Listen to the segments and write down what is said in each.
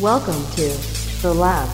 Welcome to The Lab.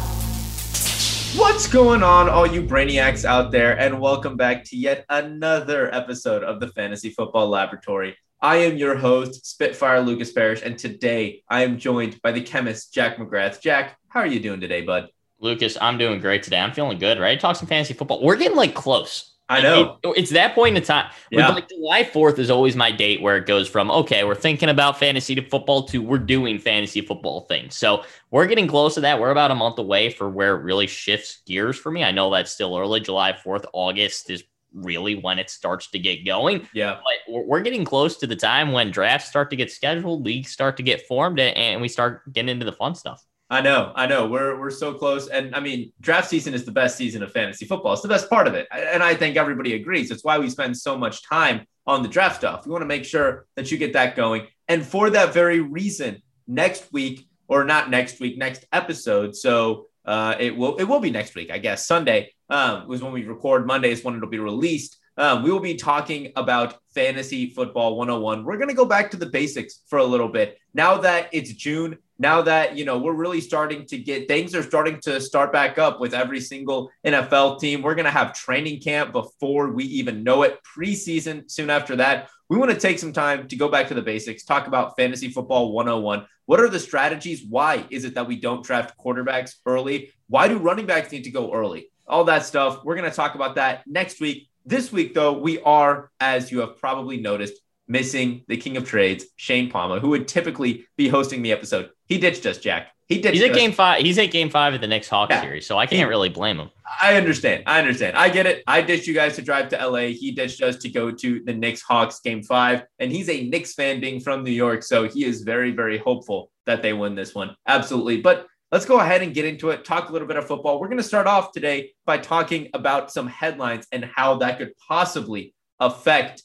What's going on, all you brainiacs out there, and welcome back to yet another episode of the Fantasy Football Laboratory. I am your host, Spitfire Lucas Parrish, and today I am joined by the chemist Jack McGrath. Jack, how are you doing today, bud? Lucas, I'm doing great today. I'm feeling good, right? Talk some fantasy football. We're getting like close. I know. It, it's that point in time. Yeah. Like July 4th is always my date where it goes from, okay, we're thinking about fantasy to football to we're doing fantasy football things. So we're getting close to that. We're about a month away for where it really shifts gears for me. I know that's still early. July 4th, August is really when it starts to get going. Yeah. But we're, we're getting close to the time when drafts start to get scheduled, leagues start to get formed, and, and we start getting into the fun stuff. I know, I know. We're we're so close, and I mean, draft season is the best season of fantasy football. It's the best part of it, and I think everybody agrees. It's why we spend so much time on the draft stuff. We want to make sure that you get that going, and for that very reason, next week or not next week, next episode. So uh, it will it will be next week, I guess. Sunday um, was when we record. Monday is when it'll be released. Um, we will be talking about fantasy football 101. We're going to go back to the basics for a little bit. Now that it's June, now that you know we're really starting to get things are starting to start back up with every single NFL team. We're going to have training camp before we even know it. Preseason soon after that. We want to take some time to go back to the basics, talk about fantasy football 101. What are the strategies? Why is it that we don't draft quarterbacks early? Why do running backs need to go early? All that stuff. We're going to talk about that next week. This week, though, we are, as you have probably noticed, missing the king of trades, Shane Palmer, who would typically be hosting the episode. He ditched us, Jack. He ditched He's at us. game five. He's at game five of the Knicks Hawks Yeah. series, so I can't really blame him. I understand. I understand. I get it. I ditched you guys to drive to LA. He ditched us to go to the Knicks Hawks game five. And he's a Knicks fan being from New York. So he is very, very hopeful that they win this one. Absolutely. But let's go ahead and get into it, talk a little bit of football. We're going to start off today by talking about some headlines and how that could possibly affect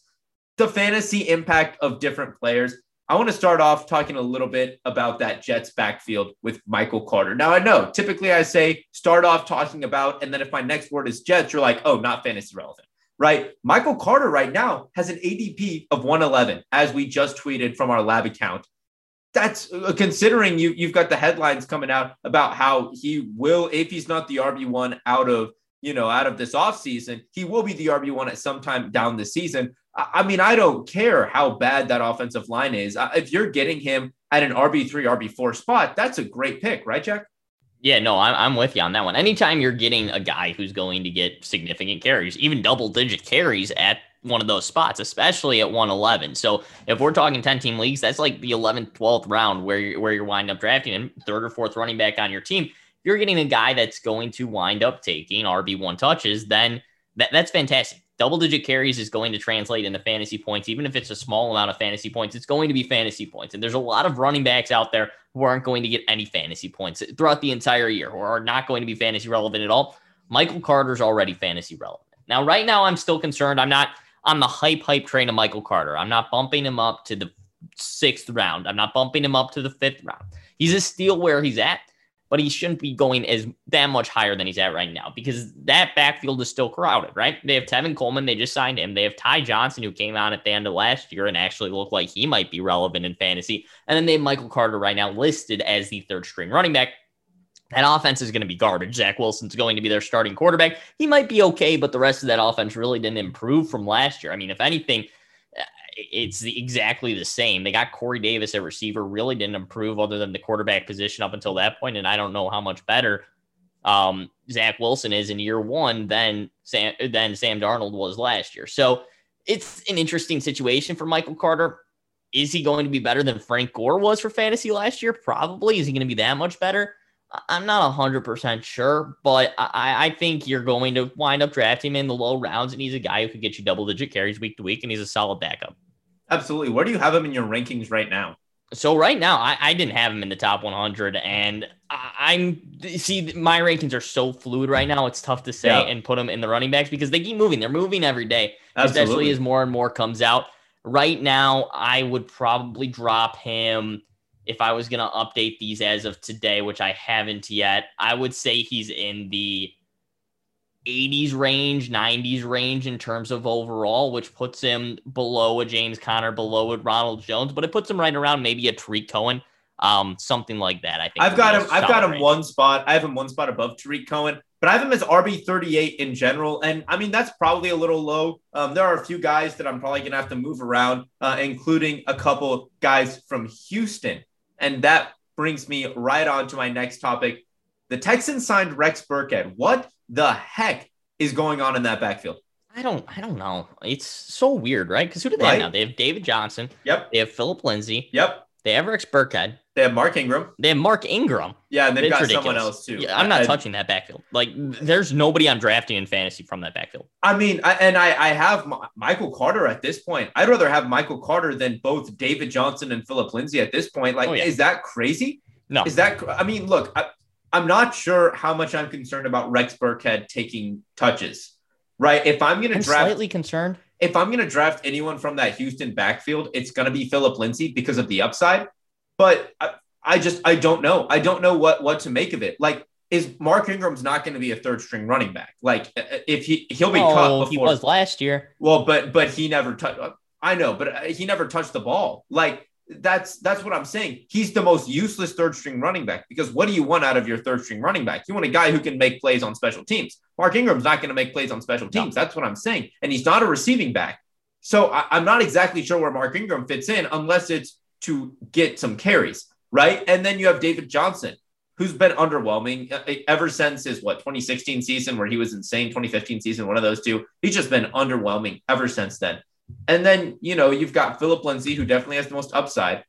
the fantasy impact of different players. I want to start off talking a little bit about that Jets backfield with Michael Carter. Now, I know typically I say start off talking about, and then if my next word is Jets, you're like, oh, not fantasy relevant, right? Michael Carter right now has an ADP of 111, as we just tweeted from our lab account. That's uh, considering you you've got the headlines coming out about how he will, if he's not the RB1 out of you know out of this offseason, he will be the RB1 at some time down the season. I mean, I don't care how bad that offensive line is. If you're getting him at an RB3, RB4 spot, that's a great pick, right, Jack? Yeah, no, I'm, with you on that one. Anytime you're getting a guy who's going to get significant carries, even double digit carries at one of those spots, especially at 111. So if we're talking 10 team leagues, that's like the 11th, 12th round where you're, where you're winding up drafting him, third or fourth running back on your team. You're getting a guy that's going to wind up taking RB1 touches, then that, that's fantastic. Double digit carries is going to translate into fantasy points, even if it's a small amount of fantasy points. It's going to be fantasy points. And there's a lot of running backs out there who aren't going to get any fantasy points throughout the entire year, who are not going to be fantasy relevant at all. Michael Carter's already fantasy relevant. Now, right now, I'm still concerned. I'm not on the hype, hype train of Michael Carter. I'm not bumping him up to the sixth round. I'm not bumping him up to the fifth round. He's a steal where he's at, but he shouldn't be going as that much higher than he's at right now because that backfield is still crowded, right? They have Tevin Coleman, they just signed him. They have Ty Johnson, who came out at the end of last year and actually looked like he might be relevant in fantasy. And then they have Michael Carter right now listed as the third string running back. That offense is going to be garbage. Zach Wilson's going to be their starting quarterback. He might be okay, but the rest of that offense really didn't improve from last year. I mean, if anything, it's the, exactly the same. They got Corey Davis at receiver, really didn't improve other than the quarterback position up until that point, and I don't know how much better um, Zach Wilson is in year one than Sam than Sam Darnold was last year. So it's an interesting situation for Michael Carter. Is he going to be better than Frank Gore was for fantasy last year? Probably. Is he going to be that much better? I'm not 100% sure, but I, I think you're going to wind up drafting him in the low rounds, and he's a guy who could get you double digit carries week to week, and he's a solid backup. Absolutely. Where do you have him in your rankings right now? So right now, I, I didn't have him in the top 100, and I, I'm see my rankings are so fluid right now. It's tough to say Yeah. and put him in the running backs because they keep moving. They're moving every day, Absolutely. especially as more and more comes out. Right now, I would probably drop him if I was going to update these as of today, which I haven't yet. I would say he's in the 80s range, 90s range in terms of overall, which puts him below a James Conner, below a Ronald Jones, but it puts him right around maybe a Tarik Cohen. Um, something like that. I think I've got him. I've got him range. one spot. I have him one spot above Tarik Cohen, but I have him as RB 38 in general. And I mean, that's probably a little low. Um, there are a few guys that I'm probably going to have to move around, uh, including a couple guys from Houston. And that brings me right on to my next topic. The Texans signed Rex Burkhead. What the heck is going on in that backfield? I don't. I don't know. It's so weird, right? Because who do they Right. have now? They have David Johnson. Yep. They have Phillip Lindsay. Yep. They have Rex Burkhead. They have Mark Ingram. They have Mark Ingram. Yeah. And they've It's got ridiculous. someone else too. Yeah, I'm not I- touching that backfield. Like, there's nobody I'm drafting in fantasy from that backfield. I mean, I, and I, I have M- Michael Carter at this point. I'd rather have Michael Carter than both David Johnson and Phillip Lindsay at this point. Like, Oh, yeah. is that crazy? No, Is that? I mean, look, I, I'm not sure how much I'm concerned about Rex Burkhead taking touches. Right? If I'm going to draft, slightly concerned. if I'm going to draft anyone from that Houston backfield, it's going to be Phillip Lindsay because of the upside. But I, I just I don't know. I don't know what what to make of it. Like, is Mark Ingram's not going to be a third string running back? Like, uh, if he he'll be Oh, before he was last year. well, but but he never touched. I know, but uh, he never touched the ball. Like that's that's what I'm saying. He's the most useless third string running back because what do you want out of your third string running back? You want a guy who can make plays on special teams. Mark Ingram's not going to make plays on special teams. That's what I'm saying, and he's not a receiving back. So I, I'm not exactly sure where Mark Ingram fits in unless it's to get some carries, right? And then you have David Johnson, who's been underwhelming uh, ever since his what 2016 season where he was insane 2015 season one of those two he's just been underwhelming ever since then and then you know you've got Phillip Lindsay who definitely has the most upside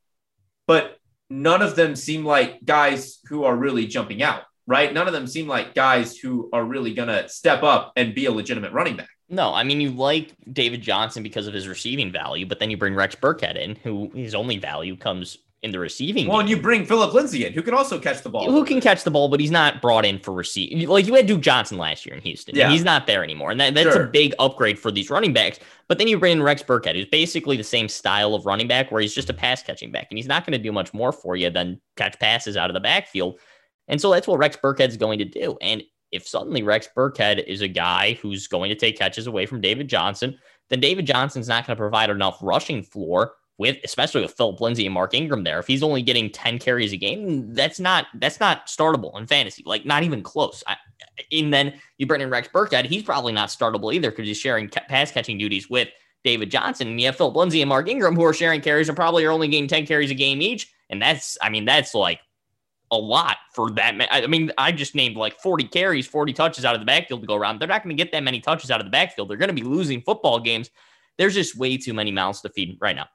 but none of them seem like guys who are really jumping out right? None of them seem like guys who are really going to step up and be a legitimate running back. No, I mean you like David Johnson because of his receiving value, but then you bring Rex Burkhead in, who his only value comes in the receiving. well game. and you bring Phillip Lindsay in who can also catch the ball who can catch the ball, but he's not brought in for receive. Like you had Duke Johnson last year in Houston. Yeah. and he's not there anymore, and that, that's Sure. a big upgrade for these running backs. But then you bring in Rex Burkhead, who's basically the same style of running back, where he's just a pass catching back, and he's not going to do much more for you than catch passes out of the backfield. And so that's what Rex Burkhead's going to do. And if suddenly Rex Burkhead is a guy who's going to take catches away from David Johnson, then David Johnson's not going to provide enough rushing floor with especially with Phillip Lindsay and Mark Ingram there. If he's only getting 10 carries a game, that's not that's not startable in fantasy. Like not even close. I, and then you bring in Rex Burkhead, he's probably not startable either because he's sharing pass catching duties with David Johnson. And you have Phillip Lindsay and Mark Ingram who are sharing carries and probably are only getting 10 carries a game each. And that's I mean that's like a lot for that. ma- I mean, I just named like 40 carries, 40 touches out of the backfield to go around. They're not going to get that many touches out of the backfield. They're going to be losing football games. There's just way too many mouths to feed right now.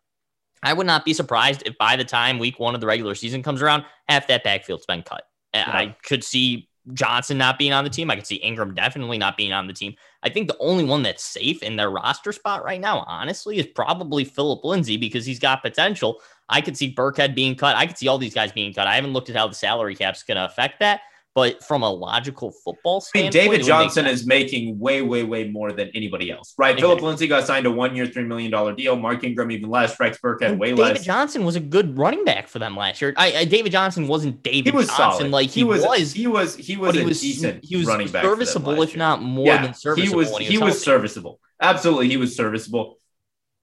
I would not be surprised if by the time week one of the regular season comes around, half that backfield's been cut. Yeah. I could see Johnson not being on the team. I could see Ingram definitely not being on the team. I think the only one that's safe in their roster spot right now, honestly, is probably Phillip Lindsay because he's got potential. I could see Burkhead being cut. I could see all these guys being cut. I haven't looked at how the salary cap's going to affect that, but from a logical football I mean, standpoint, David it would make Johnson is making way, way, way more than anybody else, right? Exactly. Phillip Lindsay got signed a one-year, three million dollar deal. Mark Ingram even less. Rex Burkhead And way David less. David Johnson was a good running back for them last year. I, I David Johnson wasn't David he was Johnson solid. like he, was, He was. He was he was decent he was running back. serviceable, if not more yeah, than serviceable. He was. He, he was serviceable. Absolutely, he was serviceable.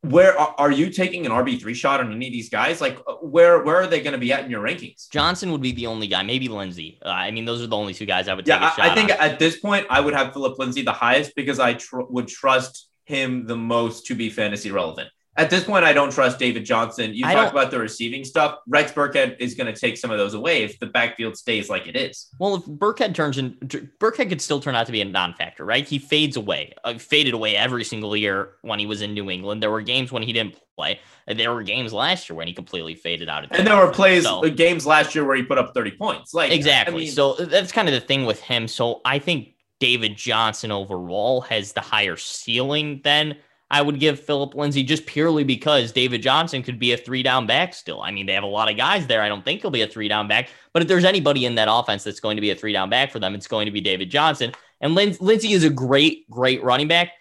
Where are, you taking an RB three shot on any of these guys? Like, uh, where where are they going to be at in your rankings? Johnson would be the only guy, maybe Lindsay. Uh, I mean, those are the only two guys I would take Yeah, a shot I, I think on. at this point I would have Phillip Lindsay the highest because I tr- would trust him the most to be fantasy relevant. At this point, I don't trust David Johnson. You I talk about the receiving stuff. Rex Burkhead is going to take some of those away if the backfield stays like it is. Well, if Burkhead turns in, Burkhead could still turn out to be a non-factor, right? He fades away, uh, faded away every single year when he was in New England. There were games when he didn't play. There were games last year when he completely faded out. Of And there were plays, So- uh, games last year where he put up 30 points. Like exactly. I mean, so that's kind of the thing with him. So I think David Johnson overall has the higher ceiling than I would give Phillip Lindsay just purely because David Johnson could be a three down back still. I mean, they have a lot of guys there. I don't think he'll be a three down back, but if there's anybody in that offense that's going to be a three down back for them, it's going to be David Johnson. And Lin- Lindsay is a great, great running back,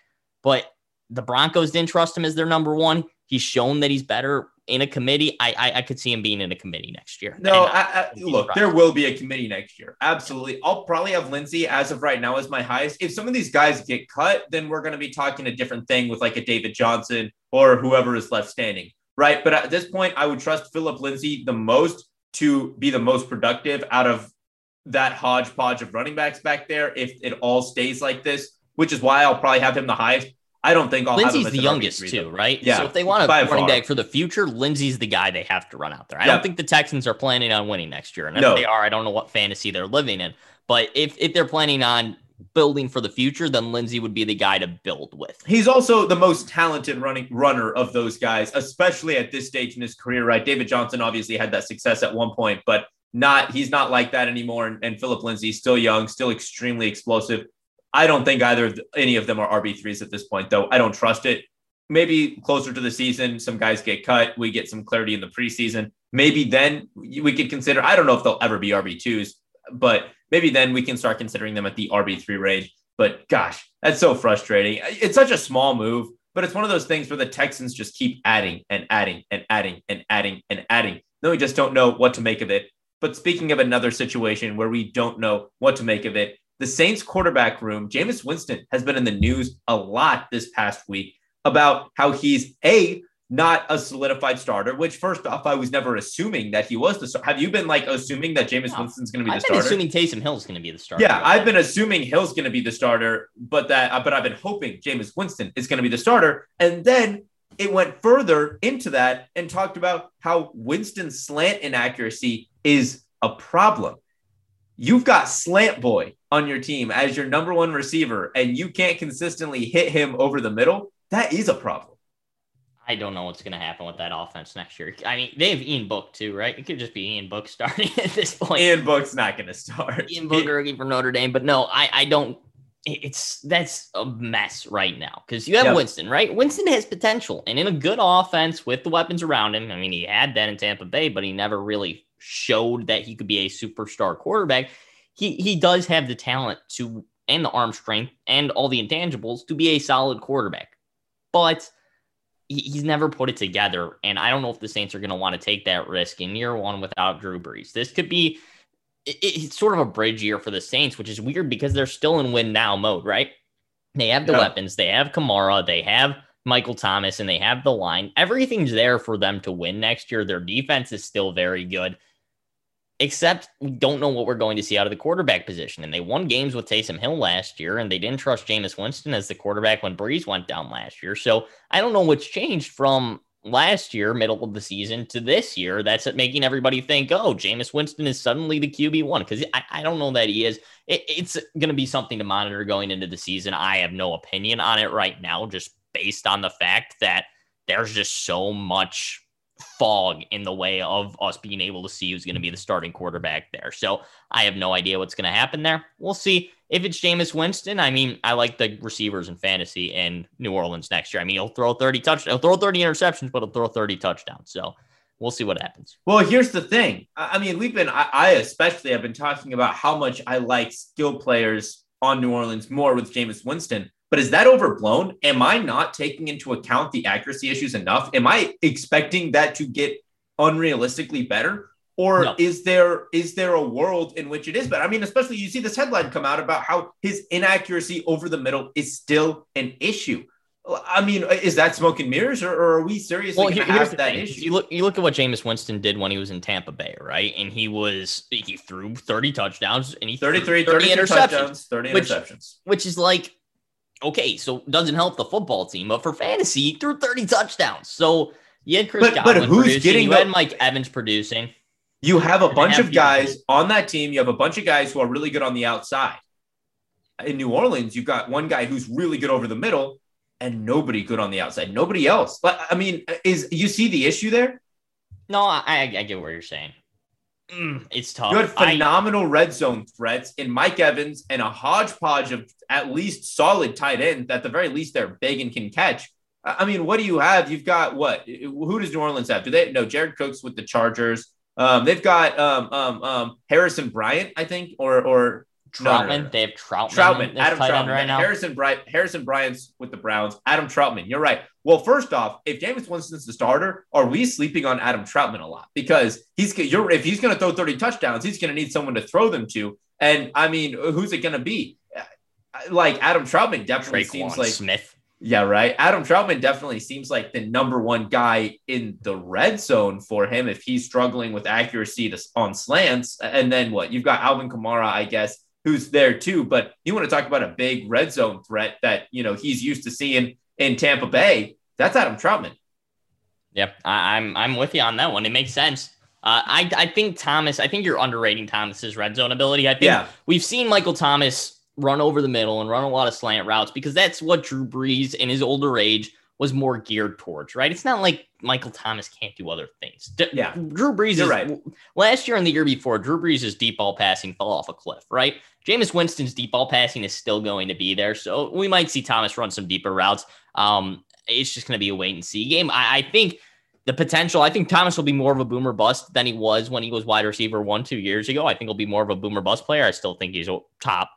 but the Broncos didn't trust him as their number one. He's shown that he's better in a committee. I I, I could see him being in a committee next year. No, uh, I, I, look, there will be a committee next year. Absolutely. I'll probably have Lindsay as of right now as my highest. If some of these guys get cut, then we're going to be talking a different thing with like a David Johnson or whoever is left standing. Right. But at this point, I would trust Phillip Lindsay the most to be the most productive out of that hodgepodge of running backs back there if it all stays like this, which is why I'll probably have him the highest. I don't think I'll Lindsay's have the youngest too, right? Yeah. So if they want a by running far. back for the future, Lindsay's the guy they have to run out there. I Yeah. don't think the Texans are planning on winning next year. And if No. they are, I don't know what fantasy they're living in. But if if they're planning on building for the future, then Lindsay would be the guy to build with. He's also the most talented running runner of those guys, especially at this stage in his career, right? David Johnson obviously had that success at one point, but not he's not like that anymore. And, and Phillip Lindsay still young, still extremely explosive. I don't think either any of them are RB3s at this point, though. I don't trust it. Maybe closer to the season, some guys get cut. We get some clarity in the preseason. Maybe then we could consider. I don't know if they'll ever be RB2s, but maybe then we can start considering them at the RB3 range. But gosh, that's so frustrating. It's such a small move, but it's one of those things where the Texans just keep adding and adding and adding and adding and adding. Then we just don't know what to make of it. But speaking of another situation where we don't know what to make of it, the Saints quarterback room, Jameis Winston has been in the news a lot this past week about how he's a not a solidified starter. Which first off, I was never assuming that he was the star. Have you been like assuming that Jameis No. Winston's going to be the starter? I've been starter? assuming Taysom Hill's going to be the starter. Yeah, I've been assuming Hill's going to be the starter, but that uh, but I've been hoping Jameis Winston is going to be the starter, and then it went further into that and talked about how Winston's slant inaccuracy is a problem. You've got Slant Boy on your team as your number one receiver, and you can't consistently hit him over the middle. That is a problem. I don't know what's going to happen with that offense next year. I mean, they have Ian Book too, right? It could just be Ian Book starting at this point. Ian Book's not going to start. Ian Book rookie for Notre Dame, but no, I I don't. It's that's a mess right now because you have Yep. Winston, right? Winston has potential, and in a good offense with the weapons around him. I mean, he had that in Tampa Bay, but he never really showed that he could be a superstar quarterback. He he does have the talent to and the arm strength and all the intangibles to be a solid quarterback, but he- he's never put it together. And I don't know if the Saints are going to want to take that risk in year one without Drew Brees. This could be it- it's sort of a bridge year for the Saints, which is weird because they're still in win now mode, right? They have the Yeah. weapons, they have Kamara, they have Michael Thomas, and they have the line. Everything's there for them to win next year. Their defense is still very good, except we don't know what we're going to see out of the quarterback position. And they won games with Taysom Hill last year, and they didn't trust Jameis Winston as the quarterback when Brees went down last year. So I don't know what's changed from last year, middle of the season, to this year. That's making everybody think, oh, Jameis Winston is suddenly the QB one because I, I don't know that he is. It, it's going to be something to monitor going into the season. I have no opinion on it right now, just based on the fact that there's just so much fog in the way of us being able to see who's going to be the starting quarterback there. So I have no idea what's going to happen there. We'll see if it's Jameis Winston. I mean, I like the receivers in fantasy in New Orleans next year. I mean, he'll throw 30 touchdowns, he'll throw 30 interceptions, but he'll throw 30 touchdowns. So we'll see what happens. Well, here's the thing. I I mean, we've been, I, I especially have been talking about how much I like skill players on New Orleans more with Jameis Winston. But is that overblown? Am I not taking into account the accuracy issues enough? Am I expecting that to get unrealistically better? Or No. is there is there a world in which it is better? I mean, especially you see this headline come out about how his inaccuracy over the middle is still an issue. I mean, is that smoke and mirrors, or, or are we seriously Well, going here- have that thing. issue? You look, you look at what Jameis Winston did when he was in Tampa Bay, right? And he was he threw 30 touchdowns and he threw 33, 30 interceptions, touchdowns, 30 which- interceptions. which is like okay, so doesn't help the football team, but for fantasy, he threw 30 touchdowns. So you had Chris But- but Godwin who's producing, getting you had Mike Evans producing. You have a bunch of people guys on that team. You have a bunch of guys who are really good on the outside. In New Orleans, you've got one guy who's really good over the middle and nobody good on the outside. Nobody else. But I mean, is you see the issue there? No, I, I I get what you're saying. Mm, it's tough. You had I- phenomenal red zone threats in Mike Evans and a hodgepodge of at least solid tight ends. At the very least, they're big and can catch. I I mean, what do you have? You've got what? Who does New Orleans have? Do they no Jared Cooks with the Chargers? Um, they've got um, um, um, Harrison Bryant, I think, or or no, no, no, Trautman, no. they have Trautman, Trautman, Adam Trautman, right now. Harrison Bryant, Harrison Bryant's with the Browns. Adam Trautman, you're right. Well, first off, if Jameis Winston's the starter, are we sleeping on Adam Trautman a lot? Because he's you're if he's going to throw 30 touchdowns, he's going to need someone to throw them to. And I mean, who's it going to be? Uh, like Adam Trautman definitely Tre'Quan seems like Smith. Yeah, right. Adam Trautman definitely seems like the number one guy in the red zone for him if he's struggling with accuracy to, on slants. And then what? You've got Alvin Kamara, I guess, who's there too. But you want to talk about a big red zone threat that you know he's used to seeing in Tampa Bay. That's Adam Trautman. Yep, I, am I'm, I'm with you on that one. It makes sense. Uh, I I think Thomas. I think you're underrating Thomas's red zone ability. I think yeah. we've seen Michael Thomas run over the middle and run a lot of slant routes because that's what Drew Brees in his older age was more geared towards, right? It's not like Michael Thomas can't do other things. D- yeah. Drew Brees You're is right. last year and the year before, Drew Brees' deep ball passing fell off a cliff, right? Jameis Winston's deep ball passing is still going to be there. So we might see Thomas run some deeper routes. Um, it's just going to be a wait and see game. I, I think the potential, I think Thomas will be more of a boomer bust than he was when he was wide receiver one, two years ago. I think he'll be more of a boomer bust player. I still think he's a top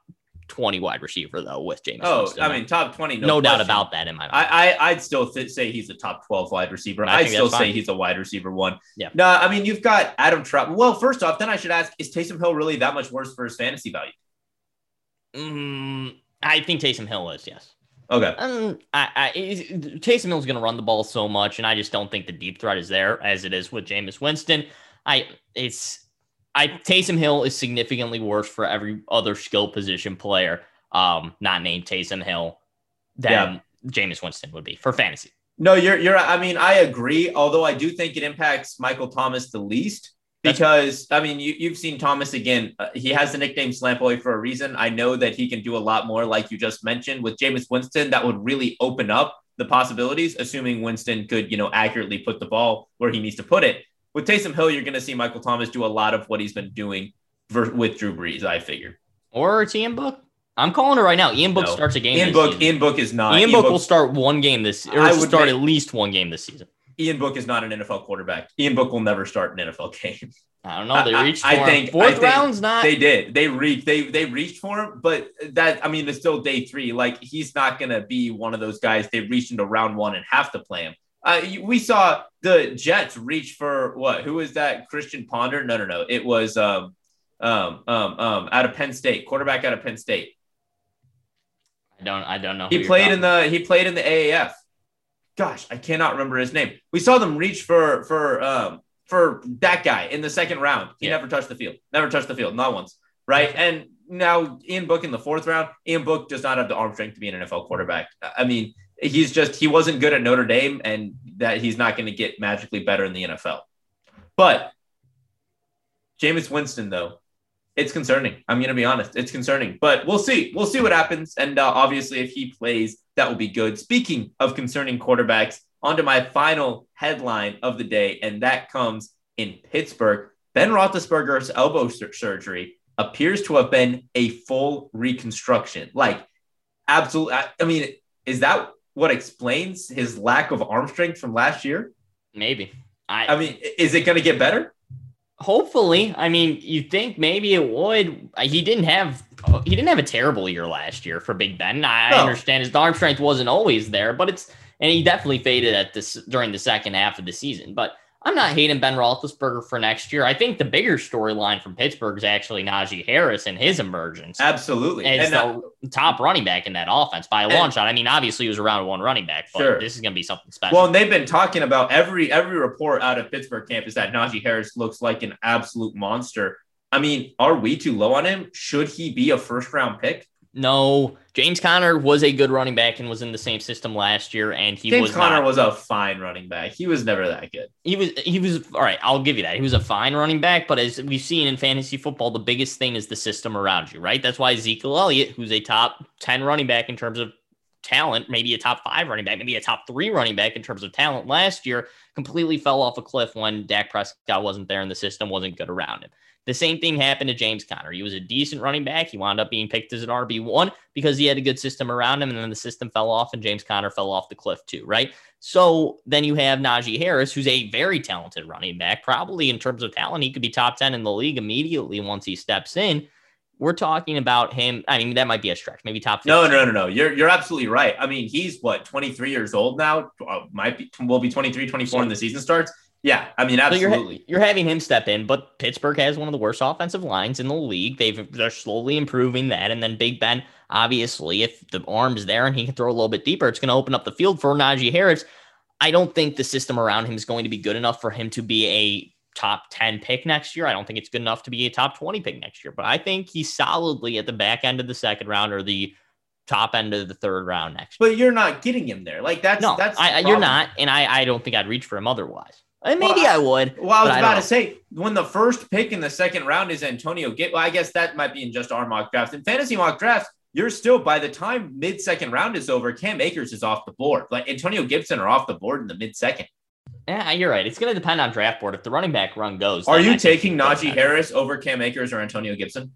20 wide receiver though with James. Oh, Winston. I mean top 20, no, no doubt about that in my mind. I, I would still th- say he's a top 12 wide receiver. I'd still say he's a wide receiver one. Yeah. No, I mean you've got Adam Trout. Well, first off, then I should ask: Is Taysom Hill really that much worse for his fantasy value? Mm, I think Taysom Hill is yes. Okay. Um, I, I Taysom Hill's going to run the ball so much, and I just don't think the deep threat is there as it is with Jameis Winston. I it's I Taysom Hill is significantly worse for every other skill position player, um, not named Taysom Hill, than yeah. Jameis Winston would be for fantasy. No, you're you're. I mean, I agree. Although I do think it impacts Michael Thomas the least because I mean, you you've seen Thomas again. Uh, he has the nickname Slant Boy for a reason. I know that he can do a lot more, like you just mentioned with Jameis Winston. That would really open up the possibilities, assuming Winston could, you know, accurately put the ball where he needs to put it with Taysom Hill, you're going to see Michael Thomas do a lot of what he's been doing ver- with Drew Brees. I figure. Or it's Ian Book. I'm calling it right now. Ian Book no. starts a game. Ian Book. Season. Ian Book is not. Ian, Ian Book, Book, will start one game this. Or I would start make, at least one game this season. Ian Book is not an NFL quarterback. Ian Book will never start an NFL game. I don't know. They reached. I, I think fourth I think round's not. They did. They reached. They they reached for him, but that I mean, it's still day three. Like he's not gonna be one of those guys. They reached into round one and have to play him. Uh, we saw the Jets reach for what? Who was that? Christian Ponder? No, no, no. It was um, um, um, um, out of Penn State, quarterback out of Penn State. I don't, I don't know. He played in the he played in the AAF. Gosh, I cannot remember his name. We saw them reach for for um for that guy in the second round. He yeah. never touched the field. Never touched the field, not once. Right, and now Ian Book in the fourth round. Ian Book does not have the arm strength to be an NFL quarterback. I mean he's just he wasn't good at Notre Dame, and that he's not going to get magically better in the NFL. But Jameis Winston, though, it's concerning. I'm going to be honest, it's concerning. But we'll see. We'll see what happens, and uh, obviously, if he plays, that will be good. Speaking of concerning quarterbacks, onto my final headline of the day, and that comes in Pittsburgh. Ben Roethlisberger's elbow sur- surgery appears to have been a full reconstruction. Like, absolutely. I, I mean, is that what explains his lack of arm strength from last year? Maybe. I, I mean, is it going to get better? Hopefully. I mean, you think maybe it would. Uh, he didn't have uh, he didn't have a terrible year last year for Big Ben. I, no. understand his arm strength wasn't always there, but it's and he definitely faded at this during the second half of the season. But I'm not hating Ben Roethlisberger for next year. I think the bigger storyline from Pittsburgh is actually Najee Harris and his emergence. Absolutely. As and the top running back in that offense by a long shot. I mean, obviously he was around one running back, but sure. this is going to be something special. Well, and they've been talking about every every report out of Pittsburgh camp is that Najee Harris looks like an absolute monster. I mean, are we too low on him? Should he be a first round pick? No, James Conner was a good running back and was in the same system last year, and he James was Conner not, was a fine running back. He was never that good. He was he was all right. I'll give you that. He was a fine running back, but as we've seen in fantasy football, the biggest thing is the system around you, right? That's why Ezekiel Elliott, who's a top ten running back in terms of talent, maybe a top five running back, maybe a top three running back in terms of talent last year, completely fell off a cliff when Dak Prescott wasn't there and the system wasn't good around him. The same thing happened to James Conner. He was a decent running back. He wound up being picked as an RB1 because he had a good system around him, and then the system fell off, and James Conner fell off the cliff too, right? So then you have Najee Harris, who's a very talented running back. Probably in terms of talent, he could be top 10 in the league immediately once he steps in. We're talking about him. I mean, that might be a stretch, maybe top 15. No, no, no, no. You're you're absolutely right. I mean, he's what 23 years old now. Uh, might be will be 23, 24 when the season starts Yeah, I mean, So absolutely. you're, you're having him step in, but Pittsburgh has one of the worst offensive lines in the league. They've they're slowly improving that, and then Big Ben, obviously, if the arm's there and he can throw a little bit deeper, it's going to open up the field for Najee Harris. I don't think the system around him is going to be good enough for him to be a top 10 pick next year. I don't think it's good enough to be a top 20 pick next year, but I think he's solidly at the back end of the second round or the top end of the third round next year. but you're not getting him there. Like that's No, that's I, you're not, and I, I don't think I'd reach for him otherwise. And Well, maybe I- I would. Well, I was but I about to say when the first pick in the second round is Antonio Gibson. Well, I guess that might be in just our mock draft. In fantasy mock drafts, you're still by the time mid second round is over, Cam Akers is off the board. Like Antonio Gibson are off the board in the mid second. Yeah, you're right. It's going to depend on draft board. If the running back run goes, Are then I you taking Najee. Harris over Cam Akers or Antonio Gibson?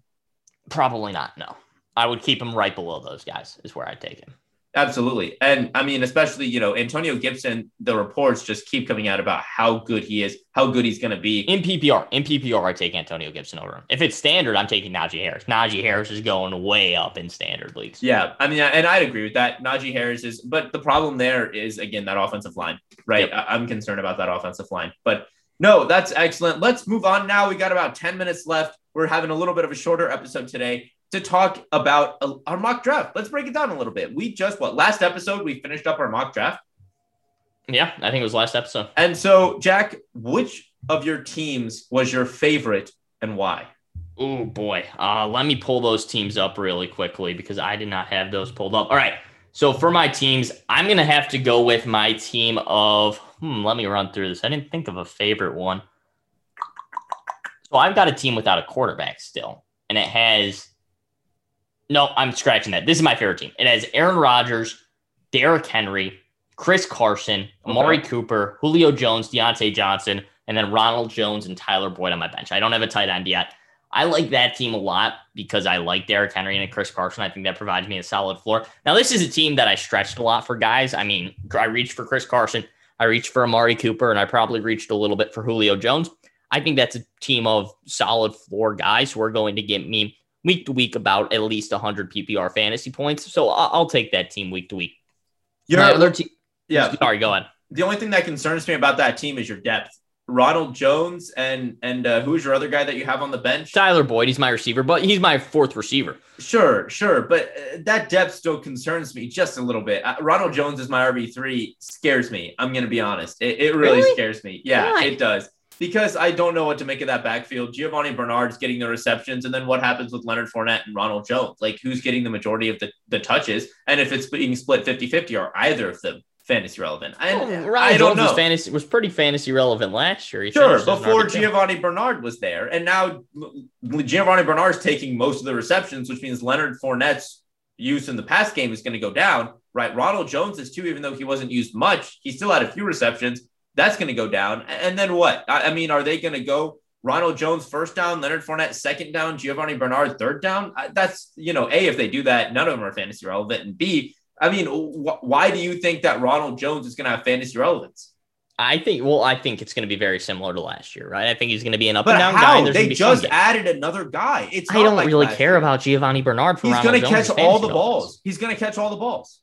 Probably not. No, I would keep him right below those guys. Is where I'd take him. Absolutely. And I mean, especially, you know, Antonio Gibson, the reports just keep coming out about how good he is, how good he's going to be. In PPR, in PPR, I take Antonio Gibson over him. If it's standard, I'm taking Najee Harris. Najee Harris is going way up in standard leagues. Yeah, I mean, and I'd agree with that. Najee Harris is, but the problem there is again that offensive line, right? Yep. I'm concerned about that offensive line, but no, that's excellent. Let's move on now. We got about 10 minutes left. We're having a little bit of a shorter episode today to talk about uh, our mock draft. Let's break it down a little bit. We just what last episode we finished up our mock draft, Yeah, I think it was last episode. and so Jack, which of your teams was your favorite and why? Oh boy. Uh, let me pull those teams up really quickly because I did not have those pulled up. All right. So for my teams, I'm gonna have to go with my team of. Hmm, let me run through this. I didn't think of a favorite one. So I've got a team without a quarterback still, and it has. No, I'm scratching that. This is my favorite team. It has Aaron Rodgers, Derrick Henry, Chris Carson, Amari Okay. Cooper, Julio Jones, Diontae Johnson, and then Ronald Jones and Tyler Boyd on my bench. I don't have a tight end yet. I like that team a lot because I like Derrick Henry and Chris Carson. I think that provides me a solid floor. Now, this is a team that I stretched a lot for guys. I mean, I reached for Chris Carson, I reached for Amari Cooper, and I probably reached a little bit for Julio Jones. I think that's a team of solid floor guys who are going to get me week to week about at least 100 PPR fantasy points. So I'll, I'll take that team week to week. Your My other team. yeah. Sorry, go ahead. The only thing that concerns me about that team is your depth. Ronald Jones and and uh, who's your other guy that you have on the bench? Tyler Boyd, he's my receiver, but he's my fourth receiver. Sure, sure, but uh, that depth still concerns me just a little bit. Uh, Ronald Jones is my RB three, scares me. I'm gonna be honest, it, it really, Really? scares me. Yeah, it does because I don't know what to make of that backfield. Giovani Bernard's getting the receptions, and then what happens with Leonard Fournette and Ronald Jones? Like who's getting the majority of the the touches, and if it's being split 50-50, are either of them fantasy relevant? And Well, I don't Jones know. was fantasy was pretty fantasy relevant last year. He Sure, finished as an before RB2. Giovani Bernard was there, and now Giovani Bernard's taking most of the receptions, which means Leonard Fournette's use in the pass game is going to go down. Right, Ronald Jones is too, even though he wasn't used much, he still had a few receptions. That's going to go down, and then what? I, I mean, are they going to go Ronald Jones first down, Leonard Fournette second down, Giovani Bernard third down? That's you know, a if they do that, none of them are fantasy relevant, and b, I mean, wh- why do you think that Ronald Jones is going to have fantasy relevance? I think. Well, I think it's going to be very similar to last year, right? I think he's going to be an up But and down how? guy. there's They gonna be some just added another guy. It's I don't like really care year. about Giovani Bernard for He's going to catch all the balls. He's going to catch all the balls.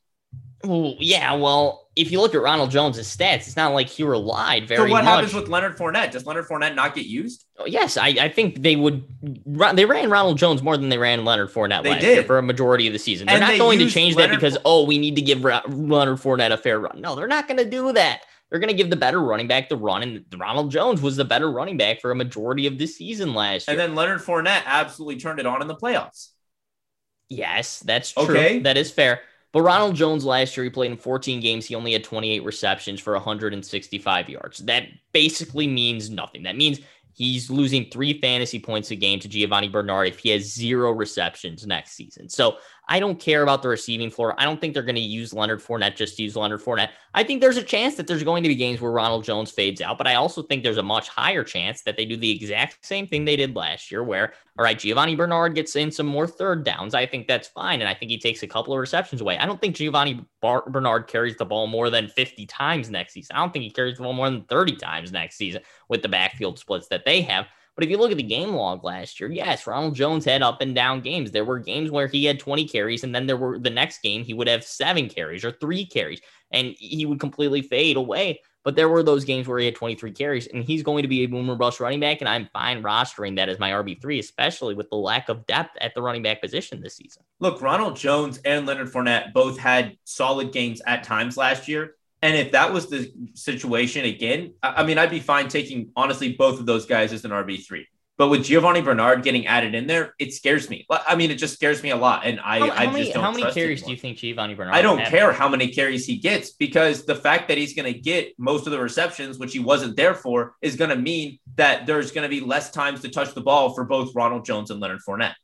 Well, yeah. Well, if you look at Ronald Jones' stats, it's not like he relied very much. so what much. happens with Leonard Fournette? Does Leonard Fournette not get used? Oh, yes, I, I think they would. run- They ran Ronald Jones more than they ran Leonard Fournette They last year for a majority of the season. They're And not they going to change Leonard that because oh, we need to give Leonard Fournette a fair run. No, they're not going to do that. They're going to give the better running back the run, and Ronald Jones was the better running back for a majority of the season last year. And then Leonard Fournette absolutely turned it on in the playoffs. Yes, that's true. Okay. That is fair. But Ronald Jones last year, he played in 14 games. He only had 28 receptions for 165 yards. That basically means nothing. That means he's losing three fantasy points a game to Giovani Bernard if he has zero receptions next season. So I don't care about the receiving floor. I don't think they're going to use Leonard Fournette just to use Leonard Fournette. I think there's a chance that there's going to be games where Ronald Jones fades out, but I also think there's a much higher chance that they do the exact same thing they did last year, where, all right, Giovani Bernard gets in some more third downs. I think that's fine. And I think he takes a couple of receptions away. I don't think Giovani Bar- Bernard carries the ball more than 50 times next season. I don't think he carries the ball more than 30 times next season with the backfield splits that they have. But if you look at the game log last year, yes, Ronald Jones had up and down games. There were games where he had 20 carries, and then there were the next game he would have seven carries or three carries, and he would completely fade away. but there were those games where he had 23 carries, and he's going to be a boomer bust running back. And I'm fine rostering that as my RB3, especially with the lack of depth at the running back position this season. Look, Ronald Jones and Leonard Fournette both had solid games at times last year. And if that was the situation again, I mean, I'd be fine taking honestly both of those guys as an RB3. But with Giovani Bernard getting added in there, it scares me. I mean, it just scares me a lot. And I, how, I how many, just don't How many carries do you think Giovani Bernard? I don't care how many carries he gets because the fact that he's going to get most of the receptions, which he wasn't there for, is going to mean that there's going to be less times to touch the ball for both Ronald Jones and Leonard Fournette.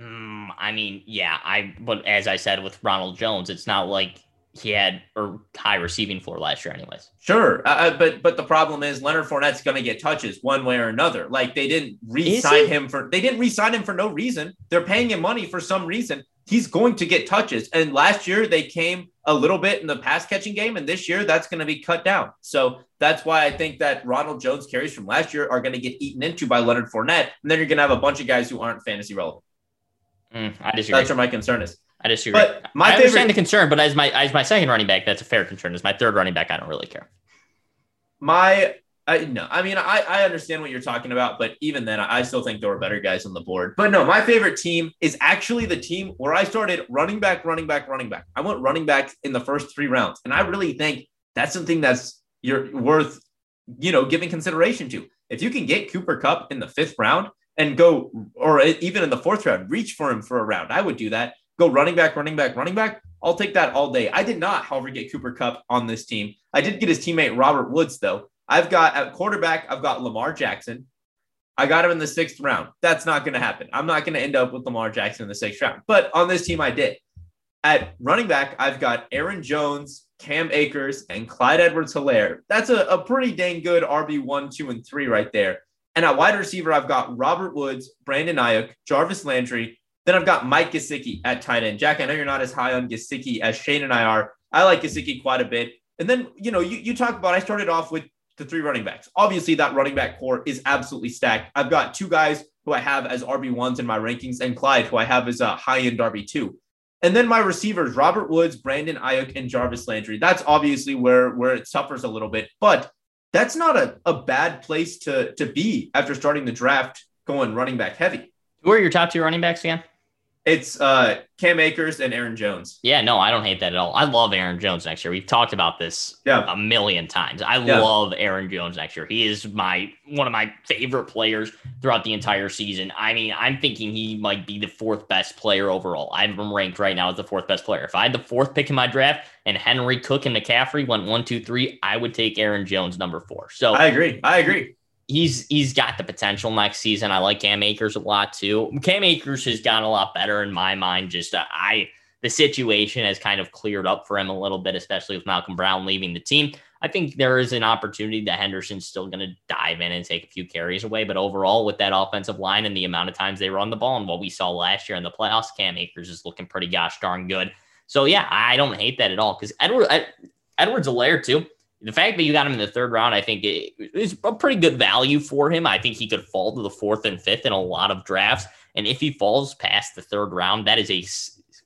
Mm, I mean, yeah, I. But as I said with Ronald Jones, it's not like he had a high receiving floor last year, anyways. Sure, uh, but but the problem is Leonard Fournette's going to get touches one way or another. Like they didn't re-sign him for they didn't re-sign him for no reason. They're paying him money for some reason. He's going to get touches. And last year they came a little bit in the pass catching game, and this year that's going to be cut down. So that's why I think that Ronald Jones carries from last year are going to get eaten into by Leonard Fournette, and then you're going to have a bunch of guys who aren't fantasy relevant. Mm, I disagree. That's where my concern is. I disagree. But my I favorite, understand the concern, but as my as my second running back, that's a fair concern. As my third running back, I don't really care. My I no, I mean I, I understand what you're talking about, but even then I still think there were better guys on the board. But no, my favorite team is actually the team where I started running back, running back, running back. I went running back in the first three rounds. And I really think that's something that's you're worth, you know, giving consideration to. If you can get Cooper Kupp in the fifth round and go, or even in the fourth round, reach for him for a round. I would do that. Go running back, running back, running back. I'll take that all day. I did not, however, get Cooper Kupp on this team. I did get his teammate Robert Woods, though. I've got at quarterback, I've got Lamar Jackson. I got him in the sixth round. That's not going to happen. I'm not going to end up with Lamar Jackson in the sixth round. But on this team, I did. At running back, I've got Aaron Jones, Cam Akers, and Clyde Edwards Helaire. That's a, a pretty dang good RB1, 2, and 3 right there. And at wide receiver, I've got Robert Woods, Brandon Aiyuk, Jarvis Landry. Then I've got Mike Gesicki at tight end. Jack, I know you're not as high on Gesicki as Shane and I are. I like Gesicki quite a bit. And then, you know, you, you talk about, I started off with the three running backs. Obviously, that running back core is absolutely stacked. I've got two guys who I have as RB1s in my rankings, and Clyde, who I have as a high end RB2. And then my receivers, Robert Woods, Brandon Aiyuk, and Jarvis Landry. That's obviously where, where it suffers a little bit, but that's not a, a bad place to, to be after starting the draft going running back heavy. Who are your top two running backs again? It's uh, Cam Akers and Aaron Jones. Yeah, no, I don't hate that at all. I love Aaron Jones next year. We've talked about this yeah. a million times. I Yeah. love Aaron Jones next year. He is my one of my favorite players throughout the entire season. I mean, I'm thinking he might be the fourth best player overall. I have him ranked right now as the fourth best player. If I had the fourth pick in my draft and Henry Cook and McCaffrey went one, two, three, I would take Aaron Jones number four. So I agree. I agree. He's he's got the potential next season. I like Cam Akers a lot too. Cam Akers has gotten a lot better in my mind. Just uh, I the situation has kind of cleared up for him a little bit, especially with Malcolm Brown leaving the team. I think there is an opportunity that Henderson's still going to dive in and take a few carries away. But overall, with that offensive line and the amount of times they run the ball and what we saw last year in the playoffs, Cam Akers is looking pretty gosh darn good. So yeah, I don't hate that at all because Edward Ed, Edwards Helaire too the fact that you got him in the third round, I think it is a pretty good value for him. I think he could fall to the fourth and fifth in a lot of drafts. And if he falls past the third round, that is a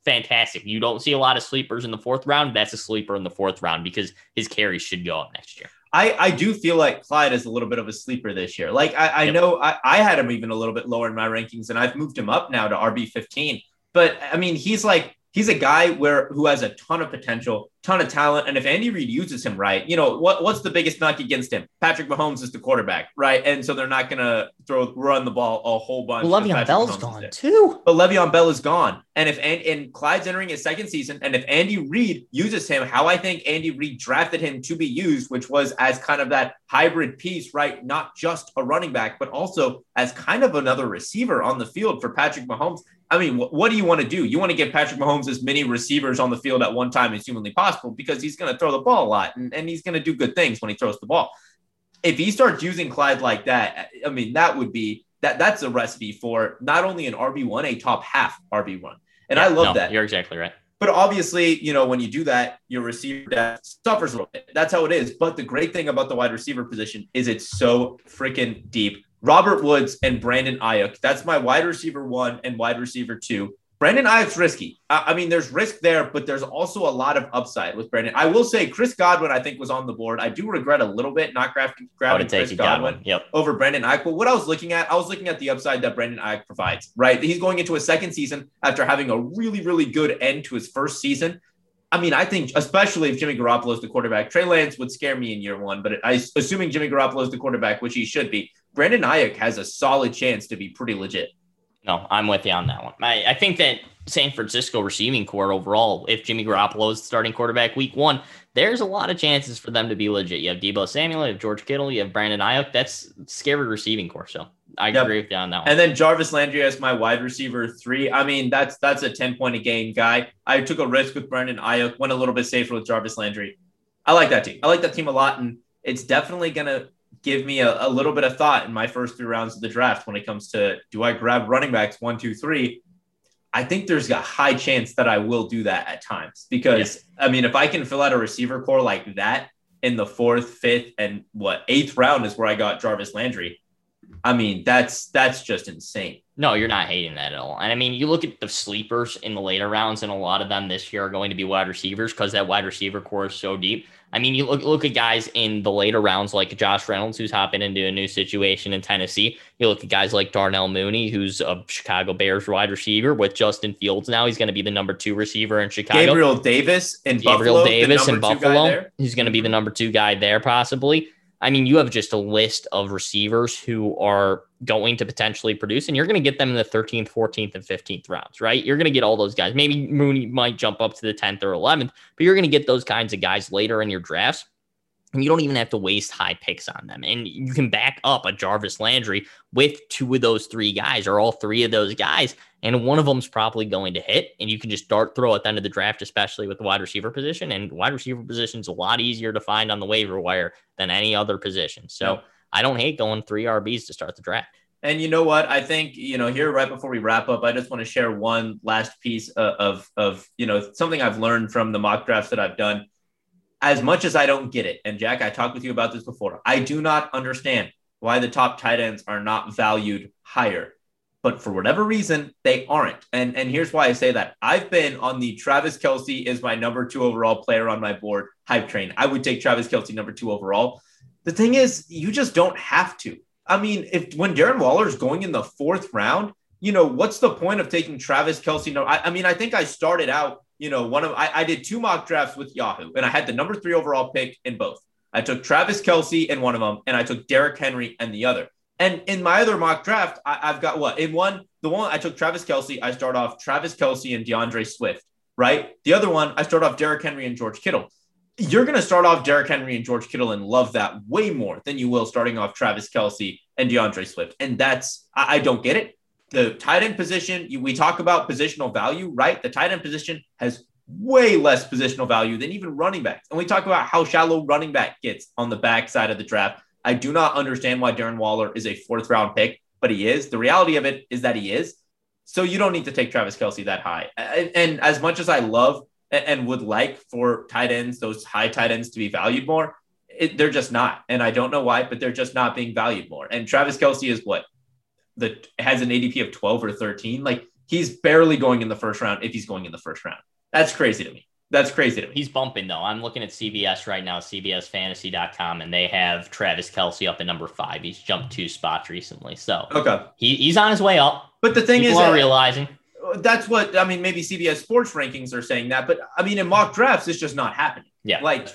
fantastic. You don't see a lot of sleepers in the fourth round. That's a sleeper in the fourth round because his carries should go up next year. I, I do feel like Clyde is a little bit of a sleeper this year. Like I, I Yep. know I, I had him even a little bit lower in my rankings and I've moved him up now to RB 15. But I mean, he's like he's a guy where who has a ton of potential, ton of talent. And if Andy Reid uses him right, you know, what, what's the biggest knock against him? Patrick Mahomes is the quarterback, right? And so they're not gonna throw run the ball a whole bunch. Well, Le'Veon Bell's Mahomes gone too. But Le'Veon Bell is gone. And if and, and Clyde's entering his second season, and if Andy Reid uses him how I think Andy Reid drafted him to be used, which was as kind of that hybrid piece, right? Not just a running back, but also as kind of another receiver on the field for Patrick Mahomes. I mean, wh- what do you want to do? You want to give Patrick Mahomes as many receivers on the field at one time as humanly possible because he's going to throw the ball a lot and, and he's going to do good things when he throws the ball. If he starts using Clyde like that, I mean, that would be that that's a recipe for not only an RB1, a top half RB1. And I love no, that. You're exactly right. But obviously, you know, when you do that, your receiver depth suffers a little bit. That's how it is. But the great thing about the wide receiver position is it's so freaking deep. Robert Woods and Brandon Aiyuk. That's my wide receiver one and wide receiver two. Brandon Aiyuk's risky. I, I, mean, there's risk there, but there's also a lot of upside with Brandon. I will say Chris Godwin, I think, was on the board. I do regret a little bit not grabbing, grabbing Chris Godwin, Godwin yep. over Brandon Aiyuk. But what I was looking at, I was looking at the upside that Brandon Aiyuk provides, right? He's going into a second season after having a really, really good end to his first season. I mean, I think especially if Jimmy Garoppolo is the quarterback, Trey Lance would scare me in year one. But I, assuming Jimmy Garoppolo is the quarterback, which he should be, Brandon Aiyuk has a solid chance to be pretty legit. No, I'm with you on that one. I, I think that San Francisco receiving corps overall, if Jimmy Garoppolo is starting quarterback week one, there's a lot of chances for them to be legit. You have Deebo Samuel, you have George Kittle, you have Brandon Aiyuk. That's scary receiving corps. So I yep. agree with you on that one. And then Jarvis Landry as my wide receiver three. I mean, that's that's a 10 point a game guy. I took a risk with Brandon Aiyuk, went a little bit safer with Jarvis Landry. I like that team. I like that team a lot. And it's definitely gonna give me a, a little bit of thought in my first three rounds of the draft when it comes to do I grab running backs one, two, three? I think there's a high chance that I will do that at times because yeah. I mean, if I can fill out a receiver corps like that in the fourth, fifth, and what eighth round is where I got Jarvis Landry. I mean, that's that's just insane. No, you're not hating that at all. And I mean, you look at the sleepers in the later rounds, and a lot of them this year are going to be wide receivers because that wide receiver corps is so deep. I mean, you look look at guys in the later rounds like Josh Reynolds, who's hopping into a new situation in Tennessee. You look at guys like Darnell Mooney, who's a Chicago Bears wide receiver with Justin Fields now. He's going to be the number two receiver in Chicago. Gabriel Davis and Gabriel Buffalo, Davis in Buffalo. He's going to be the number two guy there, possibly. I mean, you have just a list of receivers who are going to potentially produce, and you're going to get them in the 13th, 14th, and 15th rounds, right? You're going to get all those guys. Maybe Mooney might jump up to the 10th or 11th, but you're going to get those kinds of guys later in your drafts and you don't even have to waste high picks on them. And you can back up a Jarvis Landry with two of those three guys or all three of those guys. And one of them's probably going to hit. And you can just dart throw at the end of the draft, especially with the wide receiver position. And wide receiver position is a lot easier to find on the waiver wire than any other position. So yep. I don't hate going three RBs to start the draft. And you know what? I think you know here right before we wrap up, I just want to share one last piece of, of, of you know something I've learned from the mock drafts that I've done as much as I don't get it, and Jack, I talked with you about this before, I do not understand why the top tight ends are not valued higher. But for whatever reason, they aren't. And, and here's why I say that. I've been on the Travis Kelce is my number two overall player on my board hype train. I would take Travis Kelce number two overall. The thing is, you just don't have to. I mean, if when Darren Waller is going in the fourth round, you know, what's the point of taking Travis Kelce? No, I, I mean, I think I started out you know, one of I, I did two mock drafts with Yahoo, and I had the number three overall pick in both. I took Travis Kelce in one of them, and I took Derrick Henry in the other. And in my other mock draft, I, have got what in one, the one I took Travis Kelce. I start off Travis Kelce and D'Andre Swift, right? The other one, I start off Derrick Henry and George Kittle. You're going to start off Derrick Henry and George Kittle and love that way more than you will starting off Travis Kelce and D'Andre Swift. And that's, I, I don't get it the tight end position, we talk about positional value, right? The tight end position has way less positional value than even running backs. And we talk about how shallow running back gets on the backside of the draft. I do not understand why Darren Waller is a fourth round pick, but he is. The reality of it is that he is. So you don't need to take Travis Kelce that high. And, and as much as I love and would like for tight ends, those high tight ends to be valued more, it, they're just not. And I don't know why, but they're just not being valued more. And Travis Kelce is what that has an ADP of 12 or 13. Like he's barely going in the first round if he's going in the first round. That's crazy to me. That's crazy. He's bumping though. I'm looking at CBS right now, CBSFantasy.com, and they have Travis Kelce up at number five. He's jumped two spots recently, so okay, he, he's on his way up. But the thing People is, are realizing that's what I mean. Maybe CBS Sports rankings are saying that, but I mean, in mock drafts, it's just not happening. Yeah, like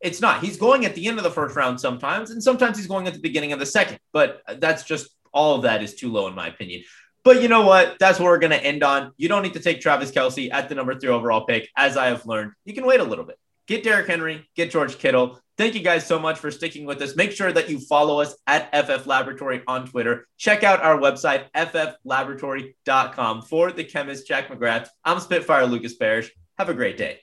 it's not. He's going at the end of the first round sometimes, and sometimes he's going at the beginning of the second. But that's just all of that is too low, in my opinion. But you know what? That's what we're going to end on. You don't need to take Travis Kelce at the number three overall pick, as I have learned. You can wait a little bit. Get Derrick Henry, get George Kittle. Thank you guys so much for sticking with us. Make sure that you follow us at FF Laboratory on Twitter. Check out our website, fflaboratory.com. For the chemist, Jack McGrath, I'm Spitfire Lucas Parrish. Have a great day.